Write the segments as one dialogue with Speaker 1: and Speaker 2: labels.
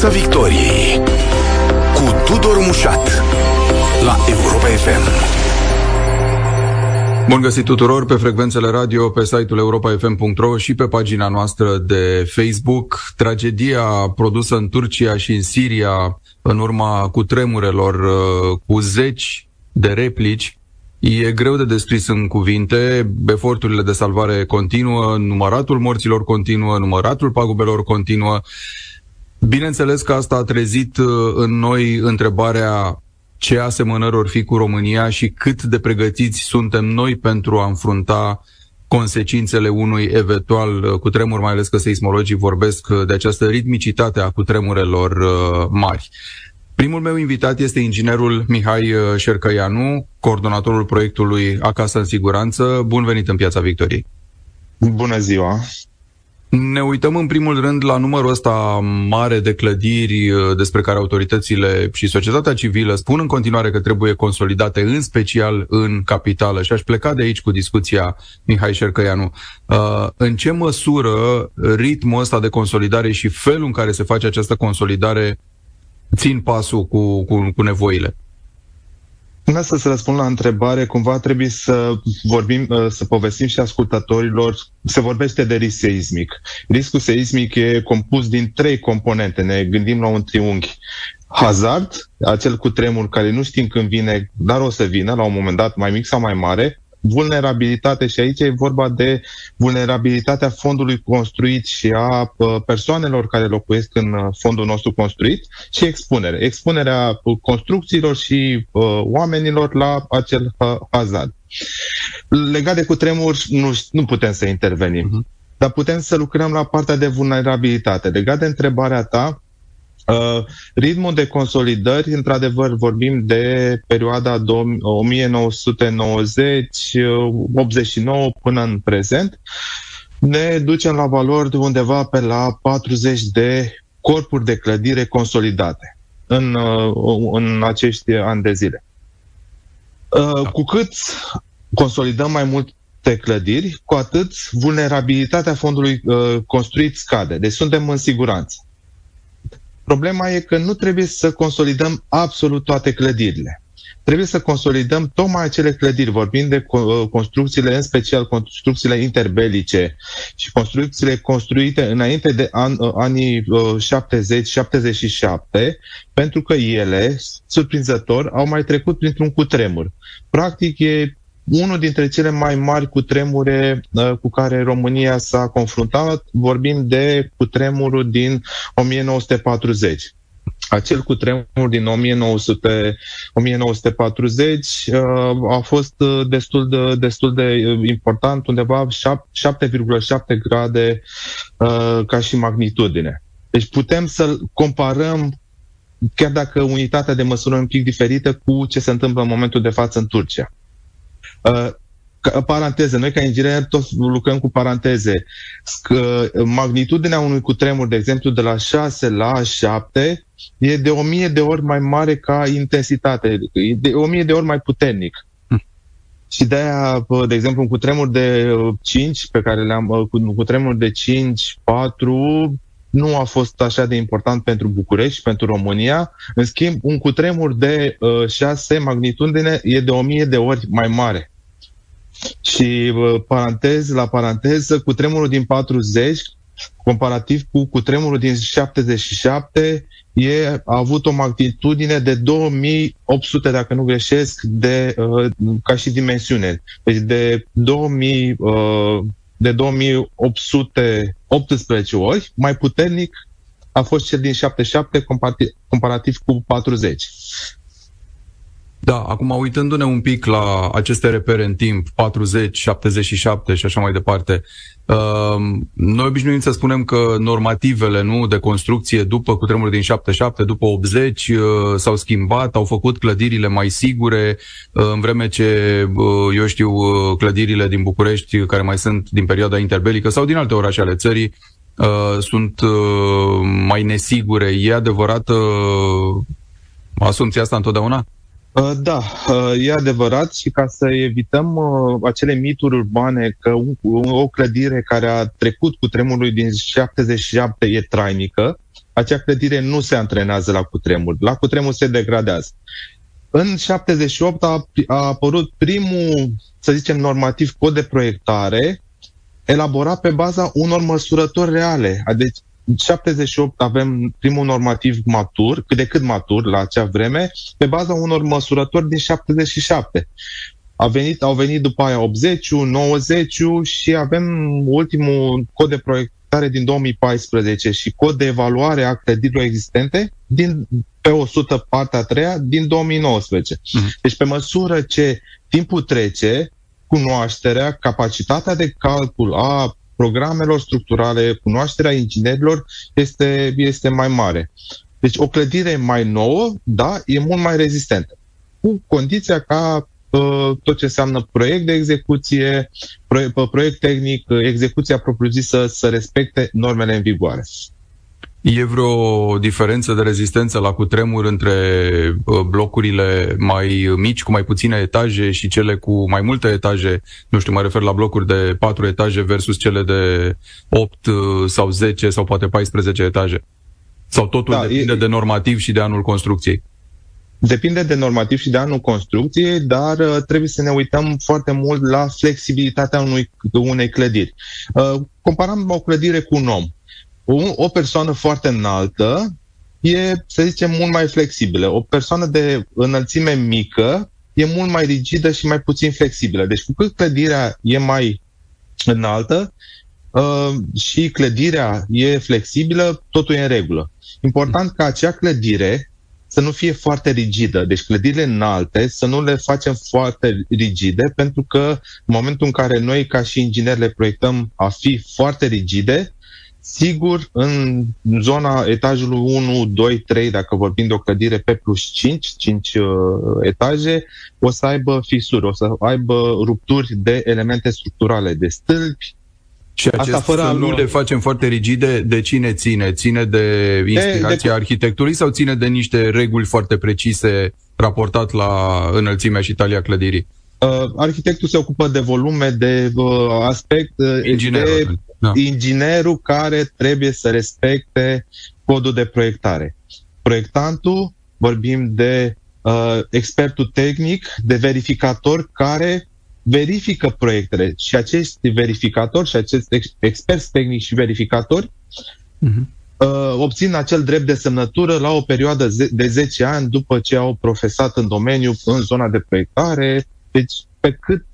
Speaker 1: Piața Victoriei cu Tudor Mușat la Europa FM.
Speaker 2: Bun găsit tuturor pe frecvențele radio, pe site-ul europafm.ro și pe pagina noastră de Facebook. Tragedia produsă în Turcia și în Siria în urma cutremurelor uh, cu zeci de replici E greu de descris în cuvinte, eforturile de salvare continuă, număratul morților continuă, număratul pagubelor continuă. Bineînțeles că asta a trezit uh, în noi întrebarea ce asemănări or fi cu România și cât de pregătiți suntem noi pentru a înfrunta consecințele unui eventual uh, cutremur, mai ales că seismologii vorbesc uh, de această ritmicitate a cutremurelor mari. Primul meu invitat este inginerul Mihai uh, Șercăianu, coordonatorul proiectului Acasă în Siguranță. Bun venit în Piața Victoriei!
Speaker 3: Bună ziua!
Speaker 2: Ne uităm în primul rând la numărul ăsta mare de clădiri uh, despre care autoritățile și societatea civilă spun în continuare că trebuie consolidate, în special în capitală. Și aș pleca de aici cu discuția Mihai Șercăianu. Uh, în ce măsură ritmul ăsta de consolidare și felul în care se face această consolidare țin pasul cu, cu, cu nevoile?
Speaker 3: Până să-ți răspund la întrebare, cumva trebuie să vorbim, uh, să povestim și ascultătorilor, se vorbește de risc seismic. Riscul seismic e compus din trei componente, ne gândim la un triunghi. Hazard, acel cu tremur care nu știm când vine, dar o să vină la un moment dat, mai mic sau mai mare, vulnerabilitate și aici e vorba de vulnerabilitatea fondului construit și a persoanelor care locuiesc în uh, fondul nostru construit și expunere. Expunerea construcțiilor și uh, oamenilor la acel hazard. Legat de cutremur, nu, nu putem să intervenim. Uh-huh. Dar putem să lucrăm la partea de vulnerabilitate. Legat de întrebarea ta, Uh, ritmul de consolidări, într-adevăr, vorbim de perioada 1990-89 uh, până în prezent. Ne ducem la valori de undeva pe la 40 de corpuri de clădire consolidate în, uh, în acești ani de zile. Uh, cu cât consolidăm mai mult de clădiri, cu atât vulnerabilitatea fondului uh, construit scade. Deci suntem în siguranță. Problema e că nu trebuie să consolidăm absolut toate clădirile. Trebuie să consolidăm tocmai acele clădiri, vorbim de uh, construcțiile, în special construcțiile interbelice și construcțiile construite înainte de an, uh, anii 70-77, pentru că ele, surprinzător, au mai trecut printr-un cutremur. Practic, e unul dintre cele mai mari cutremure uh, cu care România s-a confruntat, vorbim de cutremurul din 1940. Acel cutremur din 1900, 1940 uh, a fost uh, destul de, destul de important, undeva 7,7 grade uh, ca și magnitudine. Deci putem să comparăm, chiar dacă unitatea de măsură e un pic diferită, cu ce se întâmplă în momentul de față în Turcia. Uh, paranteze, noi ca inginer toți lucrăm cu paranteze. Magnitudinea unui cutremur, de exemplu, de la 6 la 7 e de 1000 de ori mai mare ca intensitate, e de 1000 de ori mai puternic. Hm. Și de aia, de exemplu, un cutremur de 5 uh, pe care le-am, uh, un cutremur de 5, 4 nu a fost așa de important pentru București, pentru România. În schimb, un cutremur de uh, 6 magnitudine e de 1000 de ori mai mare. Și uh, parantez la paranteză, cu tremurul din 40, comparativ cu cutremurul din 77, e, a avut o magnitudine de 2800, dacă nu greșesc, de, uh, ca și dimensiune. Deci de 2000, uh, de 2818 ori, mai puternic a fost cel din 77 comparativ, comparativ cu 40.
Speaker 2: Da, acum uitându-ne un pic la aceste repere în timp, 40, 77 și așa mai departe, uh, noi obișnuim să spunem că normativele nu de construcție după cutremurul din 77, după 80 uh, s-au schimbat, au făcut clădirile mai sigure, uh, în vreme ce, uh, eu știu, uh, clădirile din București care mai sunt din perioada interbelică sau din alte orașe ale țării uh, sunt uh, mai nesigure. E adevărată uh, asumția asta întotdeauna?
Speaker 3: Uh, da, uh, e adevărat și ca să evităm uh, acele mituri urbane că o clădire care a trecut cu tremurul din 77 e trainică, acea clădire nu se antrenează la cutremur. La cutremur se degradează. În 78 a, a apărut primul, să zicem, normativ cod de proiectare elaborat pe baza unor măsurători reale. Deci, în 78 avem primul normativ matur, cât de cât matur la acea vreme, pe baza unor măsurători din 77. A venit, au venit după aia 80 90 și avem ultimul cod de proiectare din 2014 și cod de evaluare a clădirilor existente din, pe 100 partea a treia din 2019. Uh-huh. Mhm. Deci pe măsură ce timpul trece, cunoașterea, capacitatea de calcul a programelor structurale, cunoașterea inginerilor este, este mai mare. Deci o clădire mai nouă, da, e mult mai rezistentă. Cu condiția ca uh, tot ce înseamnă proiect de execuție, proiect, proiect tehnic, execuția propriu-zisă să respecte normele în vigoare.
Speaker 2: E vreo diferență de rezistență la cutremur între blocurile mai mici, cu mai puține etaje și cele cu mai multe etaje? Nu știu, mă refer la blocuri de 4 etaje versus cele de 8 uh, sau 10 sau poate 14 etaje? Sau totul da, depinde e... de normativ și de anul construcției?
Speaker 3: Depinde de normativ și de anul construcției, dar uh, trebuie să ne uităm foarte mult la flexibilitatea unui, unei clădiri. Uh, comparăm o clădire cu un om o, o persoană foarte înaltă e, să zicem, mult mai flexibilă. O persoană de înălțime mică e mult mai rigidă și mai puțin flexibilă. Deci cu cât clădirea e mai înaltă uh, și clădirea e flexibilă, totul e în regulă. Important ca acea clădire să nu fie foarte rigidă. Deci clădirile înalte să nu le facem foarte rigide, pentru că în momentul în care noi ca și ingineri le proiectăm a fi foarte rigide, Sigur, în zona etajului 1, 2, 3, dacă vorbim de o clădire pe plus 5, 5 uh, etaje, o să aibă fisuri, o să aibă rupturi de elemente structurale, de stâlpi,
Speaker 2: și acest Asta fără nu le facem foarte rigide, de cine ține? Ține de inspirația de, de... arhitecturii sau ține de niște reguli foarte precise raportat la înălțimea și talia clădirii?
Speaker 3: Uh, arhitectul se ocupă de volume, de uh, aspect, uh,
Speaker 2: Inginerul.
Speaker 3: de da. inginerul care trebuie să respecte codul de proiectare. Proiectantul, vorbim de uh, expertul tehnic, de verificator care verifică proiectele și acești verificatori și acești ex- experți tehnici și verificatori uh-huh. uh, obțin acel drept de semnătură la o perioadă de 10 ani după ce au profesat în domeniu, în zona de proiectare. Deci pe cât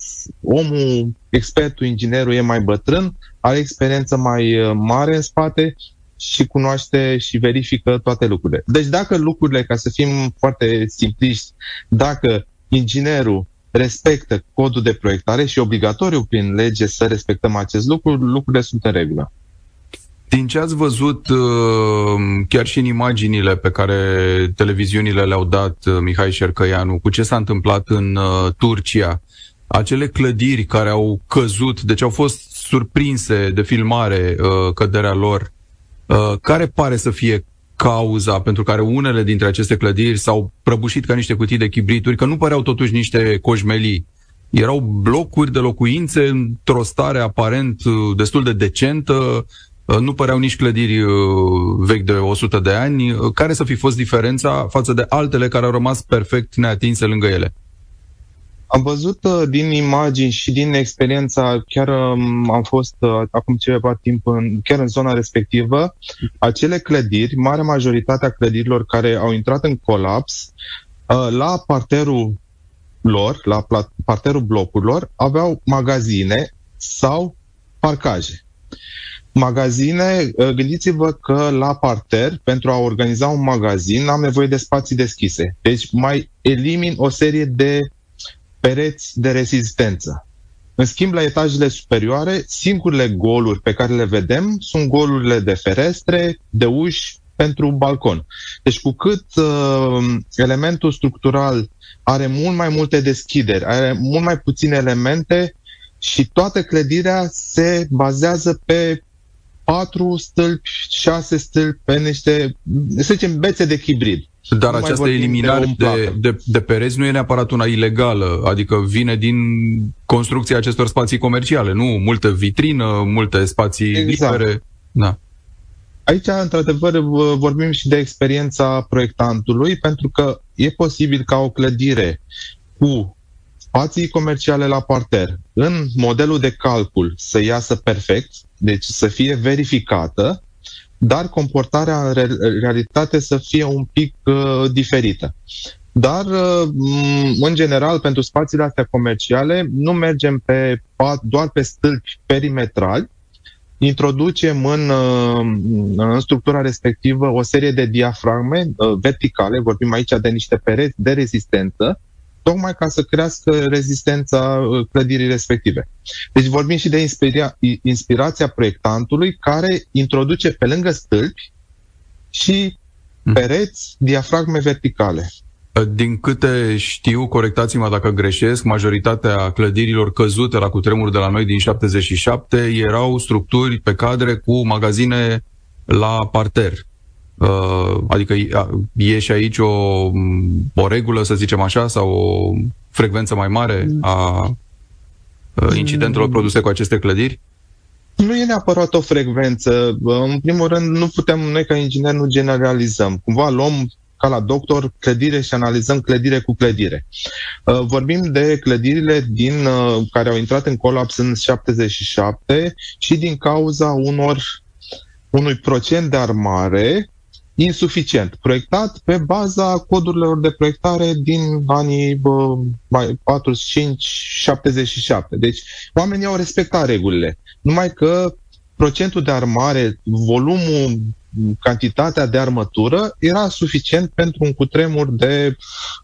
Speaker 3: omul, expertul, inginerul e mai bătrân, are experiență mai uh, mare în spate și cunoaște și verifică toate lucrurile. Deci dacă lucrurile, ca să fim foarte simpliști, dacă inginerul respectă codul de proiectare și obligatoriu prin lege să respectăm acest lucru, lucrurile sunt în regulă.
Speaker 2: Din ce ați văzut, uh, chiar și în imaginile pe care televiziunile le-au dat uh, Mihai Șercăianu, cu ce s-a întâmplat în Turcia, acele clădiri care au căzut, deci au fost surprinse de filmare uh, căderea lor, uh, care pare să fie cauza pentru care unele dintre aceste clădiri s-au prăbușit ca niște cutii de chibrituri, că nu păreau totuși niște coșmelii. Erau blocuri de locuințe într-o stare aparent uh, destul de decentă, uh, nu păreau nici clădiri uh, vechi de 100 de ani. Care să fi fost diferența față de altele care au rămas perfect neatinse lângă ele?
Speaker 3: Am văzut uh, din imagini și din experiența, chiar um, am fost uh, acum ceva timp în, chiar în zona respectivă, acele clădiri, mare majoritatea clădirilor care au intrat în colaps, uh, la parterul lor, la parterul blocurilor, aveau magazine sau parcaje. Magazine, gândiți-vă că la parter, pentru a organiza un magazin, am nevoie de spații deschise. Deci mai elimin o serie de pereți de rezistență. În schimb, la etajele superioare, singurele goluri pe care le vedem sunt golurile de ferestre, de uși pentru balcon. Deci cu cât uh, elementul structural are mult mai multe deschideri, are mult mai puține elemente și toată clădirea se bazează pe patru stâlpi, șase stâlpi, pe niște, să zicem, bețe de chibrid.
Speaker 2: Dar nu această eliminare de, de, de, de pereți nu e neapărat una ilegală, adică vine din construcția acestor spații comerciale, nu? Multă vitrină, multe spații exact. libere. Da.
Speaker 3: Aici, într-adevăr, vorbim și de experiența proiectantului, pentru că e posibil ca o clădire cu spații comerciale la parter, în modelul de calcul să iasă perfect, deci să fie verificată, dar comportarea în realitate să fie un pic uh, diferită. Dar, uh, în general, pentru spațiile astea comerciale, nu mergem pe, doar pe stâlpi perimetrali, introducem în, uh, în structura respectivă o serie de diafragme uh, verticale, vorbim aici de niște pereți de rezistență, tocmai ca să crească rezistența uh, clădirii respective. Deci vorbim și de inspira- inspirația proiectantului care introduce pe lângă stâlpi și hmm. pereți diafragme verticale.
Speaker 2: Din câte știu, corectați-mă dacă greșesc, majoritatea clădirilor căzute la cutremur de la noi din 77 erau structuri pe cadre cu magazine la parter. Uh, adică e și aici o, o regulă, să zicem așa, sau o frecvență mai mare a uh, incidentelor produse cu aceste clădiri?
Speaker 3: Nu e neapărat o frecvență. În primul rând, nu putem, noi ca ingineri, nu generalizăm. Cumva luăm ca la doctor clădire și analizăm clădire cu clădire. Uh, vorbim de clădirile din, care au intrat în colaps în 77 și din cauza unor unui procent de armare insuficient, proiectat pe baza codurilor de proiectare din anii bă, 45-77. Deci oamenii au respectat regulile. Numai că procentul de armare, volumul, cantitatea de armătură era suficient pentru un cutremur de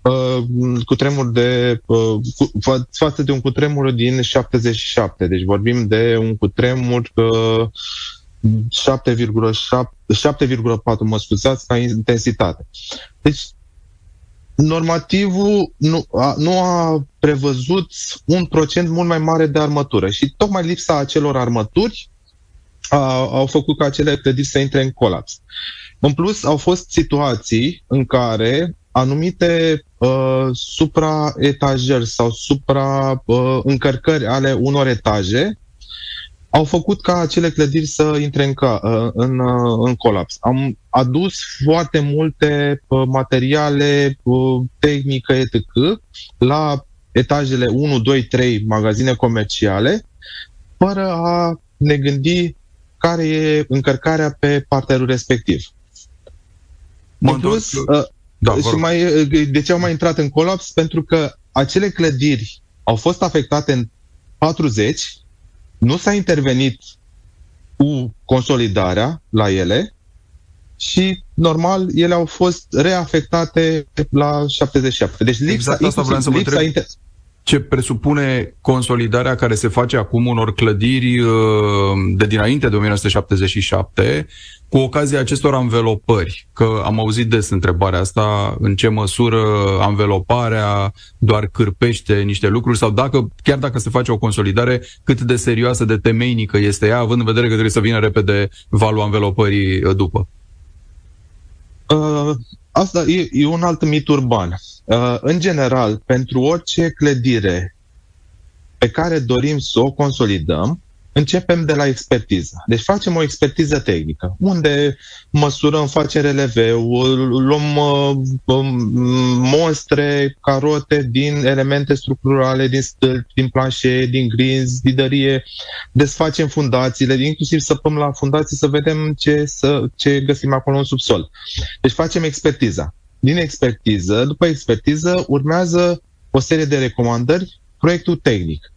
Speaker 3: uh, cutremur de uh, cu, față de un cutremur din 77. Deci vorbim de un cutremur uh, 7,4 mă scuzați, ca intensitate. Deci, normativul nu a, nu a prevăzut un procent mult mai mare de armătură și tocmai lipsa acelor armături a, au făcut ca acele clădiri să intre în colaps. În plus, au fost situații în care anumite uh, supraetajări sau supra-încărcări uh, ale unor etaje au făcut ca acele clădiri să intre în, ca, uh, în, uh, în colaps. Am adus foarte multe uh, materiale, tehnică, etc. la etajele 1, 2, 3 magazine comerciale, fără a ne gândi care e încărcarea pe parterul respectiv. Mă în plus, da, și mai, de ce au mai intrat în colaps? Pentru că acele clădiri au fost afectate în 40 nu s-a intervenit cu consolidarea la ele și, normal, ele au fost reafectate la 77. Deci lipsa,
Speaker 2: exact asta vreau să vă întreb. Inter- ce presupune consolidarea care se face acum unor clădiri uh, de dinainte de 1977 cu ocazia acestor anvelopări, că am auzit des întrebarea asta, în ce măsură anveloparea doar cârpește niște lucruri sau dacă, chiar dacă se face o consolidare, cât de serioasă, de temeinică este ea, având în vedere că trebuie să vină repede valul anvelopării uh, după.
Speaker 3: Uh, asta e, e un alt mit urban. Uh, în general, pentru orice clădire pe care dorim să o consolidăm, Începem de la expertiză. Deci facem o expertiză tehnică, unde măsurăm, facem releve, luăm uh, um, monstre, carote din elemente structurale, din stâlpi, din planșe, din grinzi, didărie, desfacem fundațiile, inclusiv săpăm la fundații să vedem ce, să, ce găsim acolo în subsol. Deci facem expertiza. Din expertiză, după expertiză, urmează o serie de recomandări, proiectul tehnic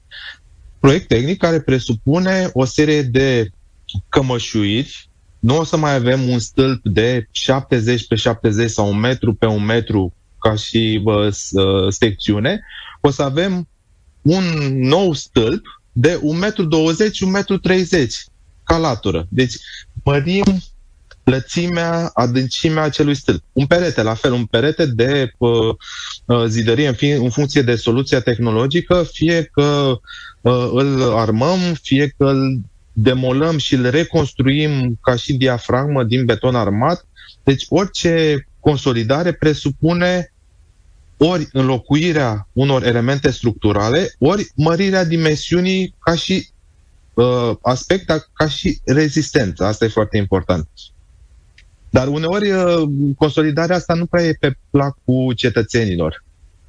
Speaker 3: proiect tehnic care presupune o serie de cămășuiri. Nu o să mai avem un stâlp de 70 pe 70 sau un metru pe un metru ca și bă, secțiune. O să avem un nou stâlp de 1,20 m, 1,30 m ca latură. Deci mărim lățimea, adâncimea acelui stâlp. Un perete, la fel, un perete de uh, zidărie în, fi, în funcție de soluția tehnologică, fie că uh, îl armăm, fie că îl demolăm și îl reconstruim ca și diafragmă din beton armat. Deci orice consolidare presupune ori înlocuirea unor elemente structurale, ori mărirea dimensiunii ca și uh, aspect, ca și rezistență. Asta e foarte important. Dar uneori uh, consolidarea asta nu prea e pe placul cetățenilor.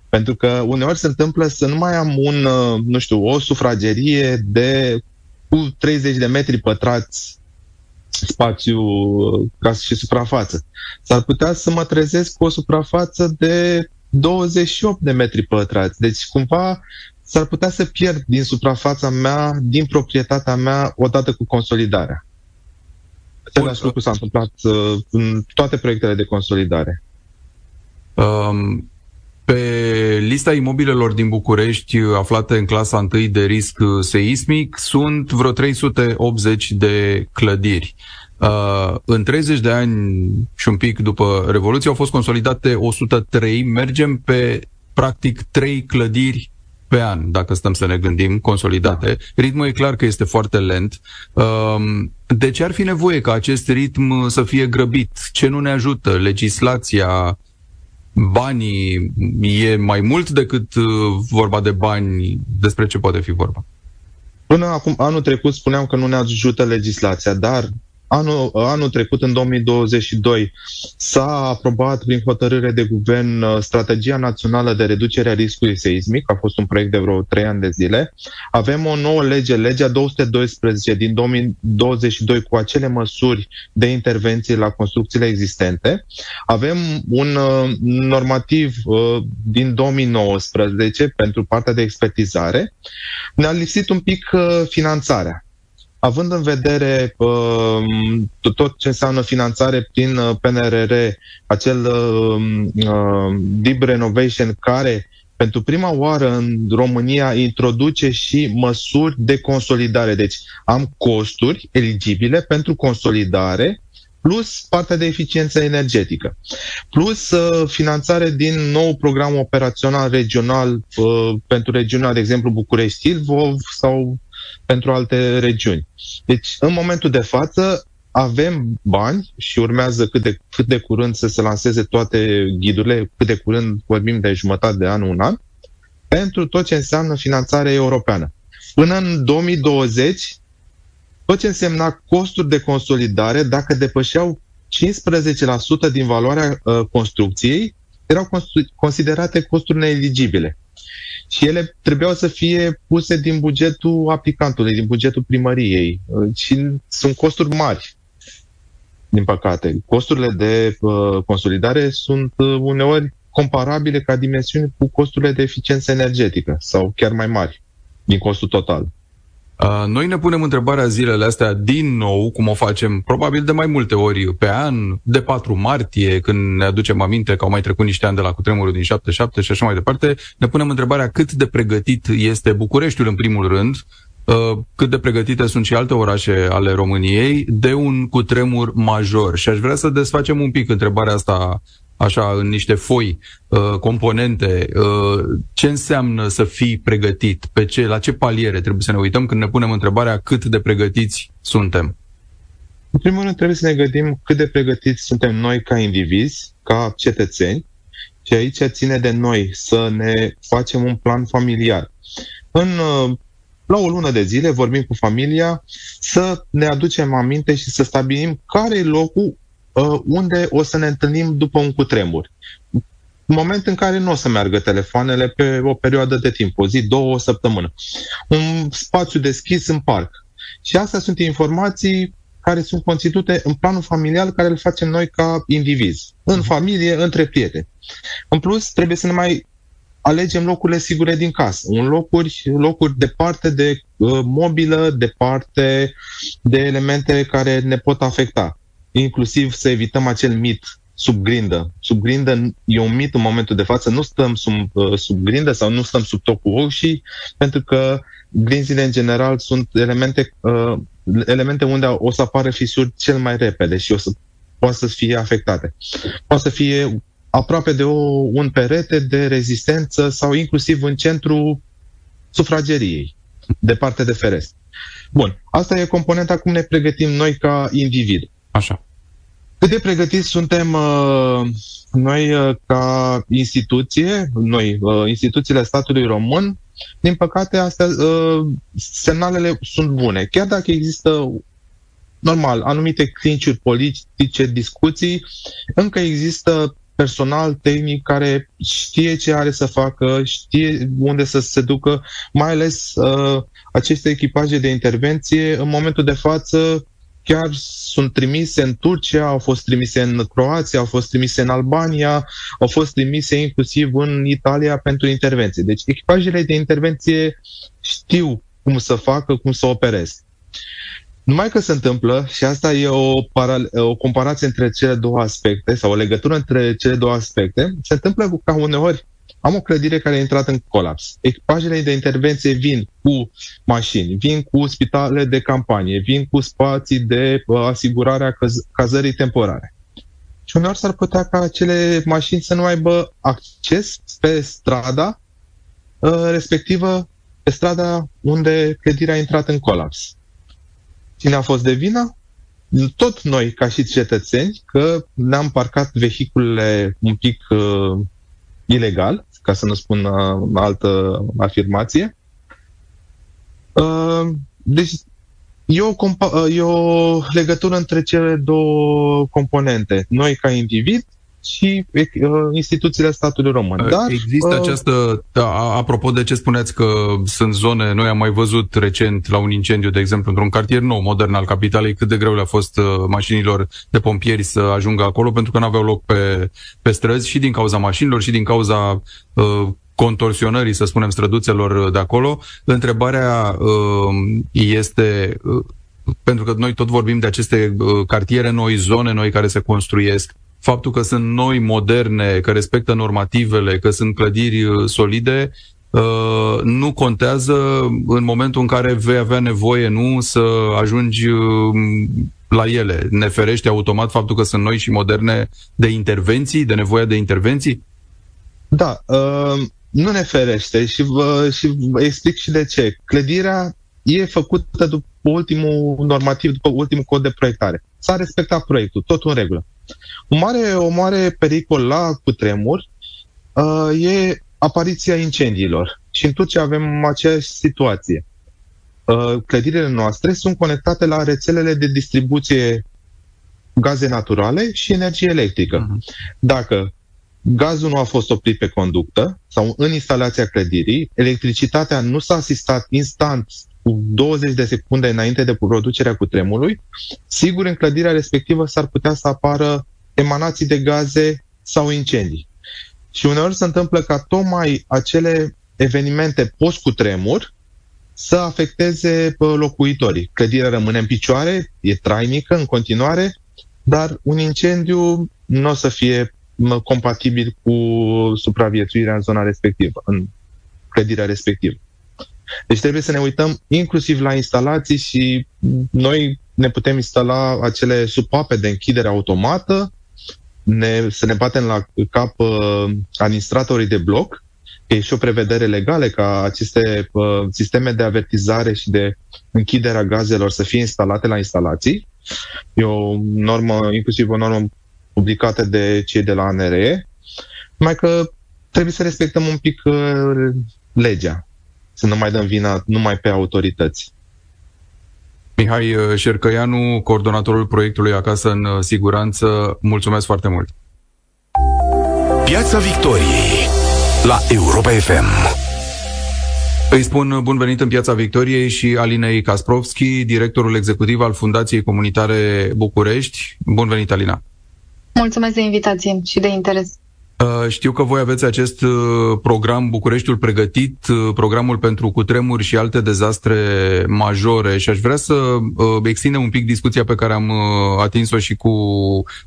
Speaker 3: Pentru că uneori se întâmplă să nu mai am un, uh, nu știu, o sufragerie de cu 30 de metri pătrați spațiu uh, ca și suprafață. S-ar putea să mă trezesc cu o suprafață de 28 de metri pătrați. Deci, cumva, s-ar putea să pierd din suprafața mea, din proprietatea mea, odată cu consolidarea. Același lucru s-a întâmplat uh, în toate proiectele de consolidare.
Speaker 2: Um, pe lista imobilelor din București aflate în clasa 1 de risc seismic sunt vreo 380 de clădiri. Uh, în 30 de ani și un pic după Revoluție au fost consolidate 103. Mergem pe practic 3 clădiri pe an, dacă stăm să ne gândim, consolidate. Da. Ritmul e clar că este foarte lent. Um, de ce ar fi nevoie ca acest ritm să fie grăbit? Ce nu ne ajută? Legislația, banii, e mai mult decât uh, vorba de bani? Despre ce poate fi vorba?
Speaker 3: Până acum, anul trecut spuneam că nu ne ajută legislația, dar Anul, anul trecut, în 2022, s-a aprobat prin hotărâre de guvern uh, Strategia Națională de Reducere a Riscului Seismic, a fost un proiect de vreo 3 ani de zile. Avem o nouă lege, legea 212 din 2022, cu acele măsuri de intervenție la construcțiile existente. Avem un uh, normativ uh, din 2019 pentru partea de expertizare. Ne-a lipsit un pic uh, finanțarea având în vedere uh, tot ce înseamnă finanțare prin uh, PNRR, acel uh, uh, Deep Renovation care pentru prima oară în România introduce și măsuri de consolidare. Deci am costuri eligibile pentru consolidare plus partea de eficiență energetică, plus uh, finanțare din nou program operațional regional uh, pentru regiunea, de exemplu, București-Ilvov sau pentru alte regiuni. Deci, în momentul de față, avem bani și urmează cât de, cât de curând să se lanseze toate ghidurile, cât de curând vorbim de jumătate de an, un an, pentru tot ce înseamnă finanțare europeană. Până în 2020, tot ce însemna costuri de consolidare, dacă depășeau 15% din valoarea uh, construcției, erau considerate costuri neeligibile și ele trebuiau să fie puse din bugetul aplicantului, din bugetul primăriei. Și sunt costuri mari, din păcate. Costurile de uh, consolidare sunt uh, uneori comparabile ca dimensiuni cu costurile de eficiență energetică sau chiar mai mari din costul total.
Speaker 2: Noi ne punem întrebarea zilele astea din nou, cum o facem probabil de mai multe ori pe an, de 4 martie, când ne aducem aminte că au mai trecut niște ani de la cutremurul din 77 și așa mai departe, ne punem întrebarea cât de pregătit este Bucureștiul în primul rând, cât de pregătite sunt și alte orașe ale României de un cutremur major. Și aș vrea să desfacem un pic întrebarea asta așa, în niște foi, uh, componente, uh, ce înseamnă să fii pregătit? Pe ce, la ce paliere trebuie să ne uităm când ne punem întrebarea cât de pregătiți suntem?
Speaker 3: În primul rând trebuie să ne gândim cât de pregătiți suntem noi ca indivizi, ca cetățeni, și aici ține de noi să ne facem un plan familiar. În, uh, la o lună de zile vorbim cu familia să ne aducem aminte și să stabilim care e locul uh, unde o să ne întâlnim după un cutremur. Moment în care nu o să meargă telefoanele pe o perioadă de timp, o zi, două, o săptămână. Un spațiu deschis în parc. Și astea sunt informații care sunt conținute în planul familial care îl facem noi ca indivizi, în mhm. familie, între prieteni. În plus, trebuie să ne mai alegem locurile sigure din casă, un locuri, locuri departe de uh, mobilă, departe de elemente care ne pot afecta inclusiv să evităm acel mit sub grindă. Sub grindă e un mit în momentul de față, nu stăm sub, uh, sub grindă sau nu stăm sub tocul roșii, pentru că grinzile în general sunt elemente, uh, elemente unde o să apară fisuri cel mai repede și o să poate să fie afectate. Poate să fie aproape de o, un perete de rezistență sau inclusiv în centru sufrageriei, departe de ferest. Bun, asta e componenta cum ne pregătim noi ca individ.
Speaker 2: Așa.
Speaker 3: Cât de pregătiți suntem uh, noi uh, ca instituție, noi, uh, instituțiile statului român, din păcate, astea, uh, semnalele sunt bune. Chiar dacă există normal, anumite clinciuri politice, discuții, încă există personal tehnic care știe ce are să facă, știe unde să se ducă, mai ales uh, aceste echipaje de intervenție în momentul de față chiar sunt trimise în Turcia, au fost trimise în Croația, au fost trimise în Albania, au fost trimise inclusiv în Italia pentru intervenție. Deci echipajele de intervenție știu cum să facă, cum să opereze. Numai că se întâmplă, și asta e o, paral- o comparație între cele două aspecte, sau o legătură între cele două aspecte, se întâmplă ca uneori am o clădire care a intrat în colaps. Echipajele de intervenție vin cu mașini, vin cu spitale de campanie, vin cu spații de uh, asigurare a caz- cazării temporare. Și uneori s-ar putea ca acele mașini să nu aibă acces pe strada uh, respectivă, pe strada unde clădirea a intrat în colaps. Cine a fost de vină? Tot noi, ca și cetățeni, că ne-am parcat vehiculele un pic uh, ilegal, ca să nu spun uh, altă afirmație. Uh, deci e o, compa- uh, e o legătură între cele două componente. Noi ca individ și uh, instituțiile statului român. Uh,
Speaker 2: Dar, Există uh, această, da, apropo de ce spuneați că sunt zone, noi am mai văzut recent la un incendiu, de exemplu, într-un cartier nou, modern al capitalei, cât de greu le-a fost uh, mașinilor de pompieri să ajungă acolo, pentru că nu aveau loc pe, pe străzi și din cauza mașinilor și din cauza uh, contorsionării, să spunem, străduțelor de acolo. Întrebarea uh, este, uh, pentru că noi tot vorbim de aceste uh, cartiere noi, zone noi care se construiesc, faptul că sunt noi, moderne, că respectă normativele, că sunt clădiri uh, solide, uh, nu contează în momentul în care vei avea nevoie, nu, să ajungi uh, la ele. Ne ferește automat faptul că sunt noi și moderne de intervenții, de nevoia de intervenții?
Speaker 3: Da, uh, nu ne ferește și vă, și vă explic și de ce. Clădirea e făcută după ultimul normativ, după ultimul cod de proiectare. S-a respectat proiectul, tot în regulă. Un mare, o mare pericol la cutremur uh, e apariția incendiilor. Și în Turcia avem aceeași situație. Uh, clădirile noastre sunt conectate la rețelele de distribuție gaze naturale și energie electrică. Uh-huh. Dacă gazul nu a fost oprit pe conductă sau în instalația clădirii, electricitatea nu s-a asistat instant cu 20 de secunde înainte de producerea cutremurului, sigur în clădirea respectivă s-ar putea să apară emanații de gaze sau incendii. Și uneori se întâmplă ca tocmai acele evenimente post-cutremur să afecteze locuitorii. Clădirea rămâne în picioare, e trainică în continuare, dar un incendiu nu o să fie compatibil cu supraviețuirea în zona respectivă, în clădirea respectivă. Deci trebuie să ne uităm inclusiv la instalații și noi ne putem instala acele supape de închidere automată, ne, să ne batem la cap uh, administratorii de bloc, că e și o prevedere legală ca aceste uh, sisteme de avertizare și de închidere a gazelor să fie instalate la instalații. E o normă, inclusiv o normă publicată de cei de la ANRE, mai că trebuie să respectăm un pic uh, legea să nu mai dăm vina numai pe autorități.
Speaker 2: Mihai uh, Șercăianu, coordonatorul proiectului Acasă în uh, Siguranță, mulțumesc foarte mult!
Speaker 1: Piața Victoriei la Europa FM.
Speaker 2: Îi spun bun venit în Piața Victoriei și Alinei Kasprovski, directorul executiv al Fundației Comunitare București. Bun venit, Alina!
Speaker 4: Mulțumesc de invitație și de interes.
Speaker 2: Uh, știu că voi aveți acest uh, program Bucureștiul pregătit, uh, programul pentru cutremuri și alte dezastre majore și aș vrea să extindem un pic discuția pe care am atins-o și cu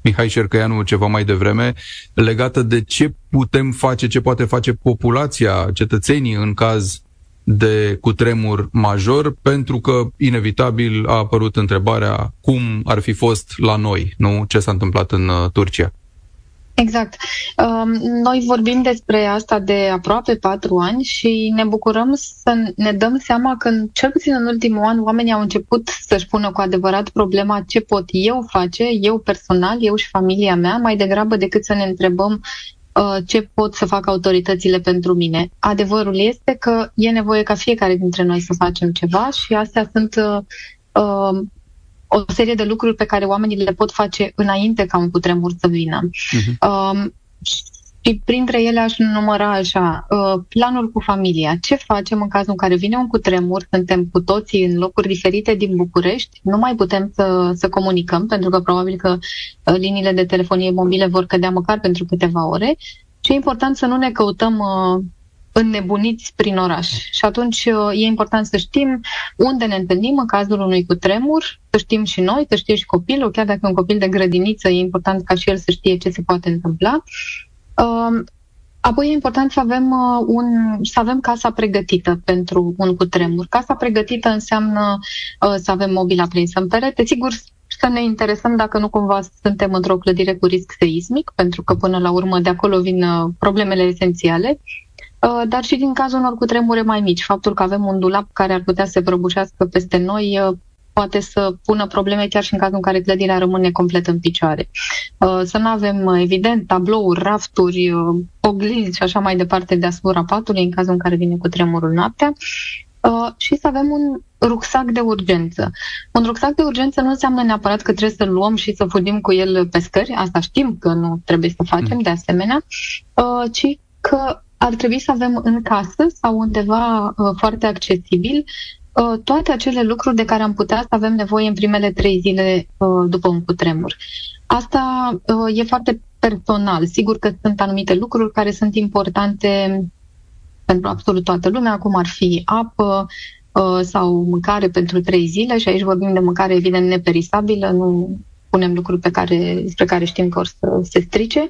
Speaker 2: Mihai Șercăianu ceva mai devreme, legată de ce putem face, ce poate face populația, cetățenii în caz de cutremur major, pentru că inevitabil a apărut întrebarea cum ar fi fost la noi, nu ce s-a întâmplat în Turcia.
Speaker 4: Exact. Um, noi vorbim despre asta de aproape patru ani și ne bucurăm să ne dăm seama că, cel puțin în ultimul an, oamenii au început să-și pună cu adevărat problema ce pot eu face, eu personal, eu și familia mea, mai degrabă decât să ne întrebăm uh, ce pot să facă autoritățile pentru mine. Adevărul este că e nevoie ca fiecare dintre noi să facem ceva și astea sunt uh, uh o serie de lucruri pe care oamenii le pot face înainte ca un cutremur să vină. Uh-huh. Um, și printre ele aș număra așa, uh, planul cu familia. Ce facem în cazul în care vine un cutremur, suntem cu toții în locuri diferite din București, nu mai putem să, să comunicăm, pentru că probabil că uh, liniile de telefonie mobile vor cădea măcar pentru câteva ore. Și e important să nu ne căutăm uh, înnebuniți prin oraș. Și atunci uh, e important să știm unde ne întâlnim în cazul unui cutremur, să știm și noi, să știe și copilul, chiar dacă e un copil de grădiniță, e important ca și el să știe ce se poate întâmpla. Um, apoi e important să avem, uh, un, să avem casa pregătită pentru un cutremur. Casa pregătită înseamnă uh, să avem mobila prinsă în perete. Sigur, să ne interesăm dacă nu cumva suntem într-o clădire cu risc seismic, pentru că până la urmă de acolo vin problemele esențiale. Uh, dar și din cazul unor cutremure mai mici. Faptul că avem un dulap care ar putea să se prăbușească peste noi uh, poate să pună probleme chiar și în cazul în care clădirea rămâne complet în picioare. Uh, să nu avem, evident, tablouri, rafturi, oglinzi și așa mai departe deasupra patului în cazul în care vine cu tremurul noaptea și să avem un rucsac de urgență. Un rucsac de urgență nu înseamnă neapărat că trebuie să-l luăm și să fugim cu el pe scări, asta știm că nu trebuie să facem mm. de asemenea, ci că ar trebui să avem în casă sau undeva uh, foarte accesibil uh, toate acele lucruri de care am putea să avem nevoie în primele trei zile uh, după un cutremur. Asta uh, e foarte personal. Sigur că sunt anumite lucruri care sunt importante pentru absolut toată lumea, cum ar fi apă uh, sau mâncare pentru trei zile și aici vorbim de mâncare evident neperisabilă, nu punem lucruri pe care, despre care știm că or să se strice,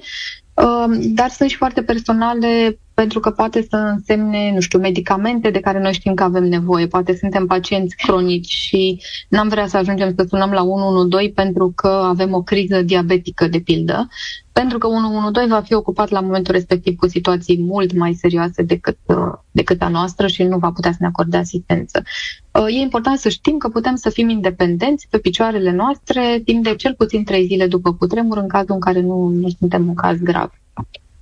Speaker 4: uh, dar sunt și foarte personale pentru că poate să însemne, nu știu, medicamente de care noi știm că avem nevoie. Poate suntem pacienți cronici și n-am vrea să ajungem să sunăm la 112 pentru că avem o criză diabetică, de pildă, pentru că 112 va fi ocupat la momentul respectiv cu situații mult mai serioase decât, uh, decât a noastră și nu va putea să ne acorde asistență. Uh, e important să știm că putem să fim independenți pe picioarele noastre timp de cel puțin trei zile după cutremur, în cazul în care nu, nu suntem un caz grav.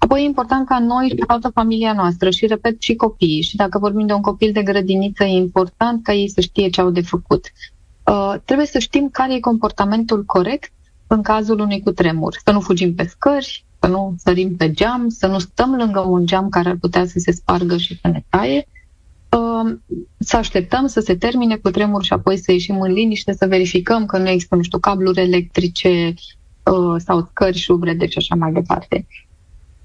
Speaker 4: Apoi e important ca noi și toată familia noastră și, repet, și copiii. Și dacă vorbim de un copil de grădiniță, e important ca ei să știe ce au de făcut. Uh, trebuie să știm care e comportamentul corect în cazul unui cutremur. Să nu fugim pe scări, să nu sărim pe geam, să nu stăm lângă un geam care ar putea să se spargă și să ne taie, uh, să așteptăm să se termine cu tremur și apoi să ieșim în liniște, să verificăm că nu există, nu știu, cabluri electrice uh, sau scări și ubrede și așa mai departe.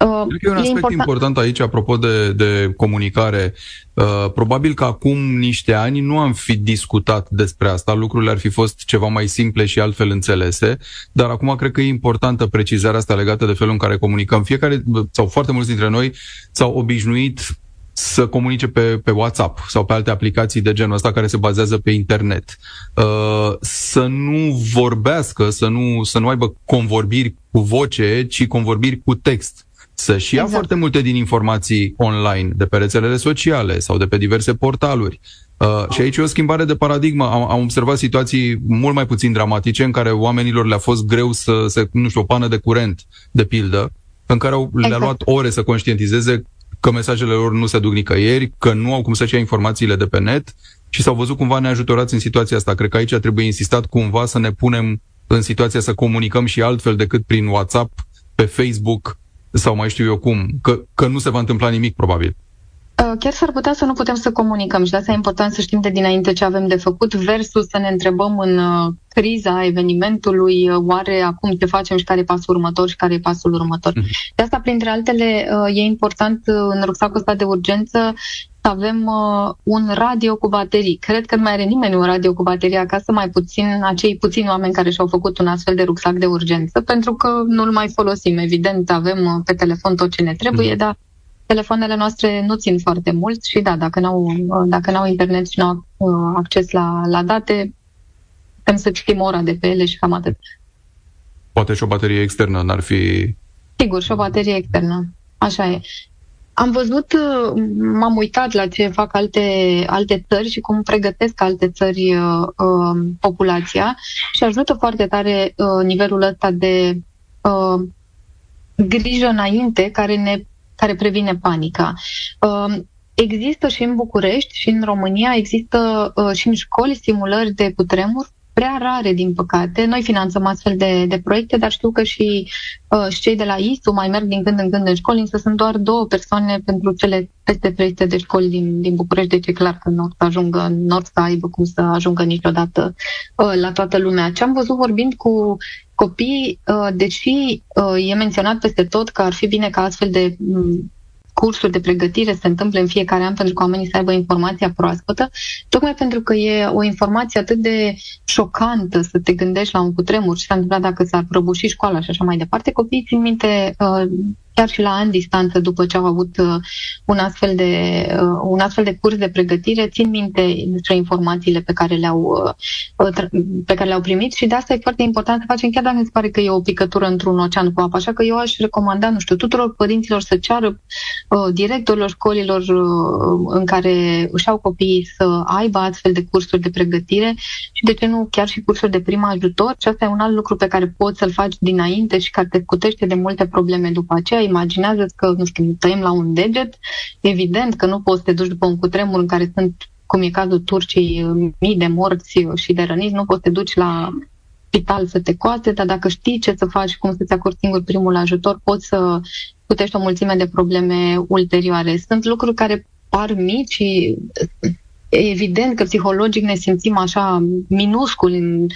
Speaker 2: Uh, Cred că e un aspect important. important aici, apropo de, de comunicare. Uh, probabil că acum niște ani nu am fi discutat despre asta, lucrurile ar fi fost ceva mai simple și altfel înțelese, dar acum cred că e importantă precizarea asta legată de felul în care comunicăm. Fiecare, sau foarte mulți dintre noi, s-au obișnuit să comunice pe, pe WhatsApp sau pe alte aplicații de genul ăsta care se bazează pe internet. Uh, să nu vorbească, să nu, să nu aibă convorbiri cu voce, ci convorbiri cu text să-și ia exact. foarte multe din informații online, de pe rețelele sociale sau de pe diverse portaluri. Uh, și aici e o schimbare de paradigmă. Am, am observat situații mult mai puțin dramatice în care oamenilor le-a fost greu să se, nu știu, o pană de curent, de pildă, în care au, exact. le-a luat ore să conștientizeze că mesajele lor nu se duc nicăieri, că nu au cum să-și ia informațiile de pe net și s-au văzut cumva neajutorați în situația asta. Cred că aici trebuie insistat cumva să ne punem în situația să comunicăm și altfel decât prin WhatsApp, pe Facebook, sau mai știu eu cum, că, că nu se va întâmpla nimic probabil.
Speaker 4: Uh, chiar s-ar putea să nu putem să comunicăm și de asta e important să știm de dinainte ce avem de făcut versus să ne întrebăm în uh, criza evenimentului uh, oare acum ce facem și care e pasul următor și care e pasul următor. Mm-hmm. De asta, printre altele, e important în rucsacul ăsta de urgență să avem uh, un radio cu baterii. Cred că nu mai are nimeni un radio cu baterie acasă, mai puțin acei puțini oameni care și-au făcut un astfel de rucsac de urgență, pentru că nu-l mai folosim. Evident, avem uh, pe telefon tot ce ne trebuie, mm. dar telefoanele noastre nu țin foarte mult și da, dacă n-au, uh, dacă n-au internet și n-au uh, acces la, la date, putem să citim ora de pe ele și cam atât.
Speaker 2: Poate și o baterie externă n-ar fi
Speaker 4: Sigur, și o baterie externă. Așa e. Am văzut, uh, m-am uitat la ce fac alte, alte țări și cum pregătesc alte țări uh, uh, populația și ajută foarte tare uh, nivelul ăsta de uh, grijă înainte care, ne, care previne panica. Uh, există și în București și în România, există uh, și în școli simulări de cutremur prea rare, din păcate. Noi finanțăm astfel de, de proiecte, dar știu că și, uh, și cei de la ISU mai merg din când în când în școli, însă sunt doar două persoane pentru cele peste 300 de școli din, din București, deci e clar că nu o să ajungă, nu o să aibă cum să ajungă niciodată uh, la toată lumea. Ce am văzut vorbind cu copii, uh, deși uh, e menționat peste tot că ar fi bine ca astfel de um, cursuri de pregătire se întâmple în fiecare an pentru că oamenii să aibă informația proaspătă, tocmai pentru că e o informație atât de șocantă să te gândești la un cutremur și s-a întâmplat dacă s-ar prăbuși școala și așa mai departe, copiii țin minte uh, chiar și la ani distanță după ce au avut uh, un astfel de, uh, un astfel de curs de pregătire, țin minte despre informațiile pe care le-au, uh, pe care le-au primit și de asta e foarte important să facem, chiar dacă mi se pare că e o picătură într-un ocean cu apă. Așa că eu aș recomanda, nu știu, tuturor părinților să ceară directorilor școlilor în care își au copiii să aibă astfel de cursuri de pregătire și de ce nu chiar și cursuri de prim ajutor și asta e un alt lucru pe care poți să-l faci dinainte și care te scutește de multe probleme după aceea imaginează că, nu știu, tăiem la un deget, evident că nu poți să te duci după un cutremur în care sunt, cum e cazul Turciei, mii de morți și de răniți, nu poți să te duci la spital să te coate, dar dacă știi ce să faci, cum să-ți acordi singur primul ajutor, poți să putești o mulțime de probleme ulterioare. Sunt lucruri care par mici și evident că psihologic ne simțim așa minusculi în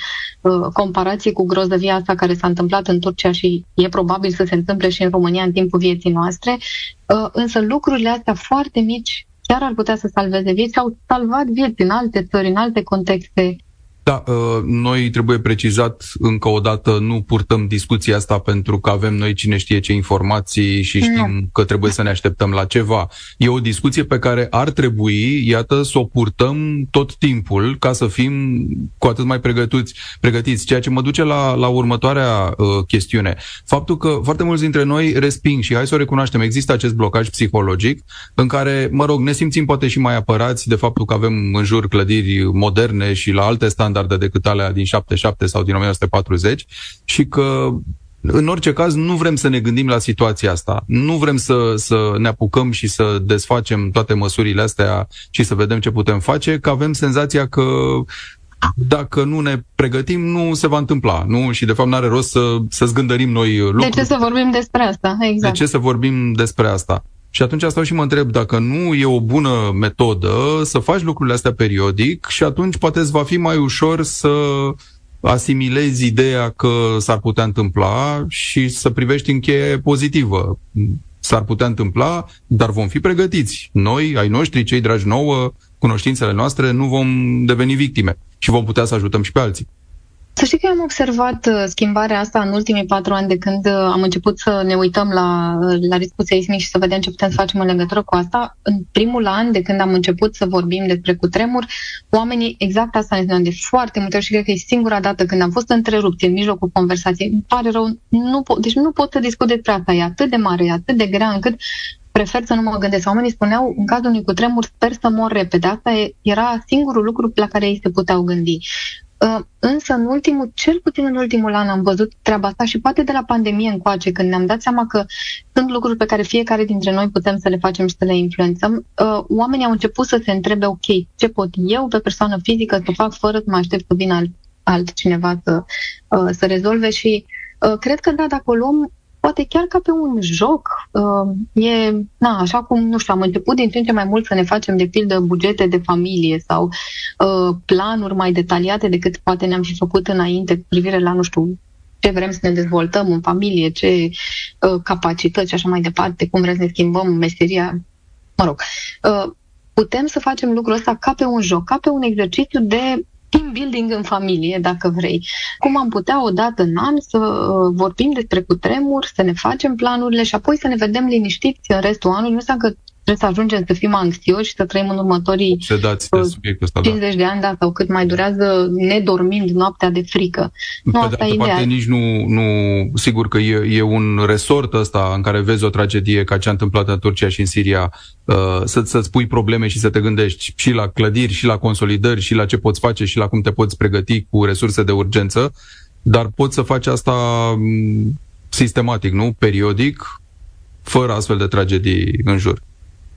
Speaker 4: uh, comparație cu grozăvia asta care s-a întâmplat în Turcia și e probabil să se întâmple și în România în timpul vieții noastre, uh, însă lucrurile astea foarte mici chiar ar putea să salveze vieți, au salvat vieți în alte țări, în alte contexte
Speaker 2: da, uh, noi trebuie precizat încă o dată, nu purtăm discuția asta pentru că avem noi cine știe ce informații și știm nu. că trebuie să ne așteptăm la ceva. E o discuție pe care ar trebui, iată, să o purtăm tot timpul ca să fim cu atât mai pregătiți, pregătiți. ceea ce mă duce la, la următoarea uh, chestiune. Faptul că foarte mulți dintre noi resping și hai să o recunoaștem, există acest blocaj psihologic în care, mă rog, ne simțim poate și mai apărați de faptul că avem în jur clădiri moderne și la alte standarde standarde decât alea din 77 sau din 1940 și că în orice caz, nu vrem să ne gândim la situația asta. Nu vrem să, să ne apucăm și să desfacem toate măsurile astea și să vedem ce putem face, că avem senzația că dacă nu ne pregătim, nu se va întâmpla. Nu? Și de fapt nu are rost să, să zgândărim noi lucruri.
Speaker 4: De ce să vorbim despre asta? Exact.
Speaker 2: De ce să vorbim despre asta? Și atunci stau și mă întreb dacă nu e o bună metodă să faci lucrurile astea periodic și atunci poate îți va fi mai ușor să asimilezi ideea că s-ar putea întâmpla și să privești în cheie pozitivă. S-ar putea întâmpla, dar vom fi pregătiți. Noi, ai noștri, cei dragi nouă, cunoștințele noastre, nu vom deveni victime și vom putea să ajutăm și pe alții.
Speaker 4: Să știi că am observat uh, schimbarea asta în ultimii patru ani de când uh, am început să ne uităm la, uh, la riscul seismic și să vedem ce putem să facem în legătură cu asta. În primul an de când am început să vorbim despre cutremur, oamenii exact asta ne spuneau de foarte multe ori și cred că e singura dată când am fost întrerupți în mijlocul conversației. Îmi pare rău, nu po- deci nu pot să discut despre asta, e atât de mare, e atât de grea încât prefer să nu mă gândesc. Oamenii spuneau, în cazul unui cutremur, sper să mor repede. Asta era singurul lucru la care ei se puteau gândi. Uh, însă, în ultimul, cel puțin în ultimul an, am văzut treaba asta și poate de la pandemie încoace, când ne-am dat seama că sunt lucruri pe care fiecare dintre noi putem să le facem și să le influențăm, uh, oamenii au început să se întrebe, ok, ce pot eu pe persoană fizică să fac fără să mă aștept să vină alt, altcineva să, uh, să rezolve și cred că da, dacă o luăm poate chiar ca pe un joc. Uh, e, na, așa cum, nu știu, am început din ce în ce mai mult să ne facem, de pildă, bugete de familie sau uh, planuri mai detaliate decât poate ne-am fi făcut înainte cu privire la, nu știu, ce vrem să ne dezvoltăm în familie, ce uh, capacități și așa mai departe, cum vrem să ne schimbăm meseria. Mă rog, uh, putem să facem lucrul ăsta ca pe un joc, ca pe un exercițiu de team building în familie, dacă vrei. Cum am putea odată în an să uh, vorbim despre cutremur, să ne facem planurile și apoi să ne vedem liniștiți în restul anului. Nu înseamnă că trebuie să ajungem să fim anxioși și să trăim în următorii
Speaker 2: Sedați de subiectul ăsta,
Speaker 4: 50
Speaker 2: da.
Speaker 4: de ani, da, sau cât mai durează nedormind noaptea de frică. Nu,
Speaker 2: Pe de
Speaker 4: asta e
Speaker 2: altă parte,
Speaker 4: ideal.
Speaker 2: nici nu, nu, sigur că e, e un resort ăsta în care vezi o tragedie ca ce a întâmplat în Turcia și în Siria, uh, să, să-ți pui probleme și să te gândești și la clădiri, și la consolidări, și la ce poți face, și la cum te poți pregăti cu resurse de urgență, dar poți să faci asta m, sistematic, nu? Periodic, fără astfel de tragedii în jur.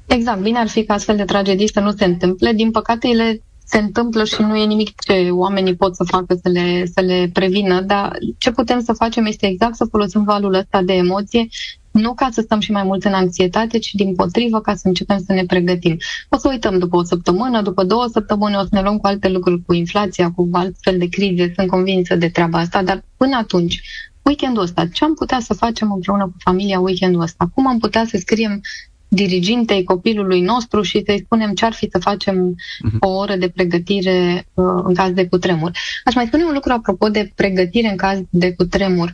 Speaker 4: Exact, bine ar fi ca astfel de tragedii să nu se întâmple. Din păcate, ele se întâmplă și nu e nimic ce oamenii pot să facă să le, să le prevină, dar ce putem să facem este exact să folosim valul ăsta de emoție, nu ca să stăm și mai mult în anxietate, ci din potrivă ca să începem să ne pregătim. O să uităm după o săptămână, după două săptămâni, o să ne luăm cu alte lucruri, cu inflația, cu altfel de crize, sunt convinsă de treaba asta, dar până atunci, weekendul ăsta, ce am putea să facem împreună cu familia weekendul ăsta? Cum am putea să scriem dirigintei copilului nostru și să-i spunem ce ar fi să facem o oră de pregătire uh, în caz de cutremur. Aș mai spune un lucru apropo de pregătire în caz de cutremur.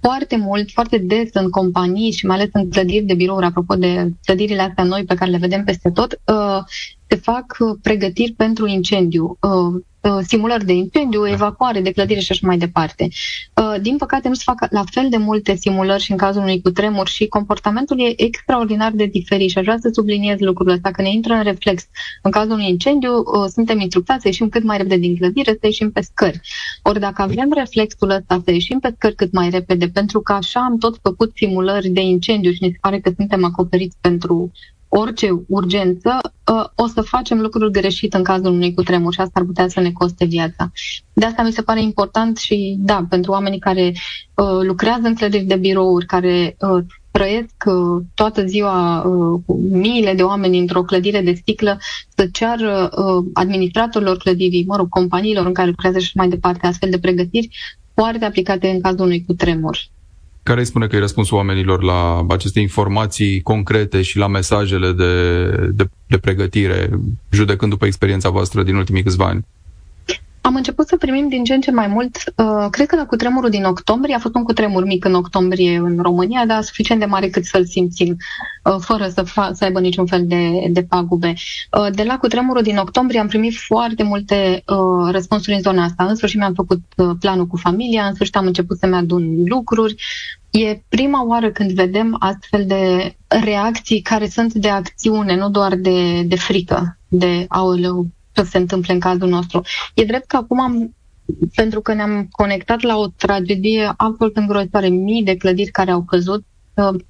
Speaker 4: Foarte mult, foarte des în companii și mai ales în clădiri de birouri, apropo de clădirile astea noi pe care le vedem peste tot, uh, se fac uh, pregătiri pentru incendiu. Uh, uh, simulări de incendiu, evacuare de clădire și așa mai departe. Uh, Din păcate nu se fac la fel de multe simulări și în cazul unui cutremur și comportamentul e extraordinar de diferit și aș vrea să subliniez lucrul ăsta, că ne intră în reflex. În cazul unui incendiu uh, suntem instructați să ieșim cât mai repede din clădire, să ieșim pe scări. Ori dacă avem reflexul ăsta să ieșim pe scări cât mai repede, pentru că așa am tot făcut simulări de incendiu și ne se pare că suntem acoperiți pentru orice urgență, uh, o să facem lucruri greșit în cazul unui cutremur și asta ar putea să ne coste viața. De asta mi se pare important și, da, pentru oamenii care uh, lucrează în clădiri de birouri, care uh, trăiesc uh, toată ziua uh, cu miile de oameni într-o clădire de sticlă, să ceară uh, administratorilor clădirii, mă rog, companiilor în care lucrează și mai departe astfel de pregătiri, foarte aplicate în cazul unui cutremur.
Speaker 2: Care îi spune că e răspunsul oamenilor la aceste informații concrete și la mesajele de, de, de pregătire, judecând după experiența voastră din ultimii câțiva ani?
Speaker 4: Am început să primim din ce în ce mai mult, uh, cred că la cutremurul din octombrie, a fost un cutremur mic în octombrie în România, dar suficient de mare cât să-l simțim, uh, fără să, fa- să aibă niciun fel de, de pagube. Uh, de la cutremurul din octombrie am primit foarte multe uh, răspunsuri în zona asta. În sfârșit mi-am făcut uh, planul cu familia, în sfârșit am început să-mi adun lucruri. E prima oară când vedem astfel de reacții care sunt de acțiune, nu doar de, de frică, de aoleu, ce se întâmple în cazul nostru. E drept că acum am, pentru că ne-am conectat la o tragedie absolut îngrozitoare, mii de clădiri care au căzut, uh,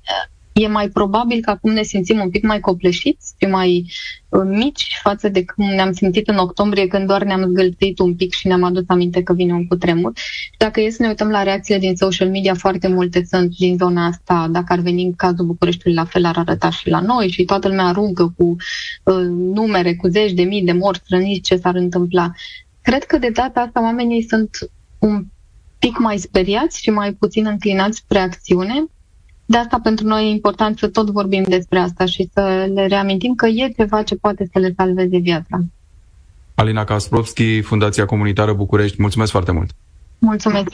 Speaker 4: e mai probabil că acum ne simțim un pic mai copleșiți și mai uh, mici față de cum ne-am simțit în octombrie când doar ne-am zgâlțit un pic și ne-am adus aminte că vine un cutremur. Și dacă e să ne uităm la reacțiile din social media, foarte multe sunt din zona asta. Dacă ar veni în cazul Bucureștiului, la fel ar arăta și la noi și toată lumea aruncă cu uh, numere, cu zeci de mii de morți răniți ce s-ar întâmpla. Cred că de data asta oamenii sunt un pic mai speriați și mai puțin înclinați spre acțiune. De asta pentru noi e important să tot vorbim despre asta și să le reamintim că e ceva ce poate să le salveze viața.
Speaker 2: Alina Kasprovski, Fundația Comunitară București, mulțumesc foarte mult!
Speaker 4: Mulțumesc!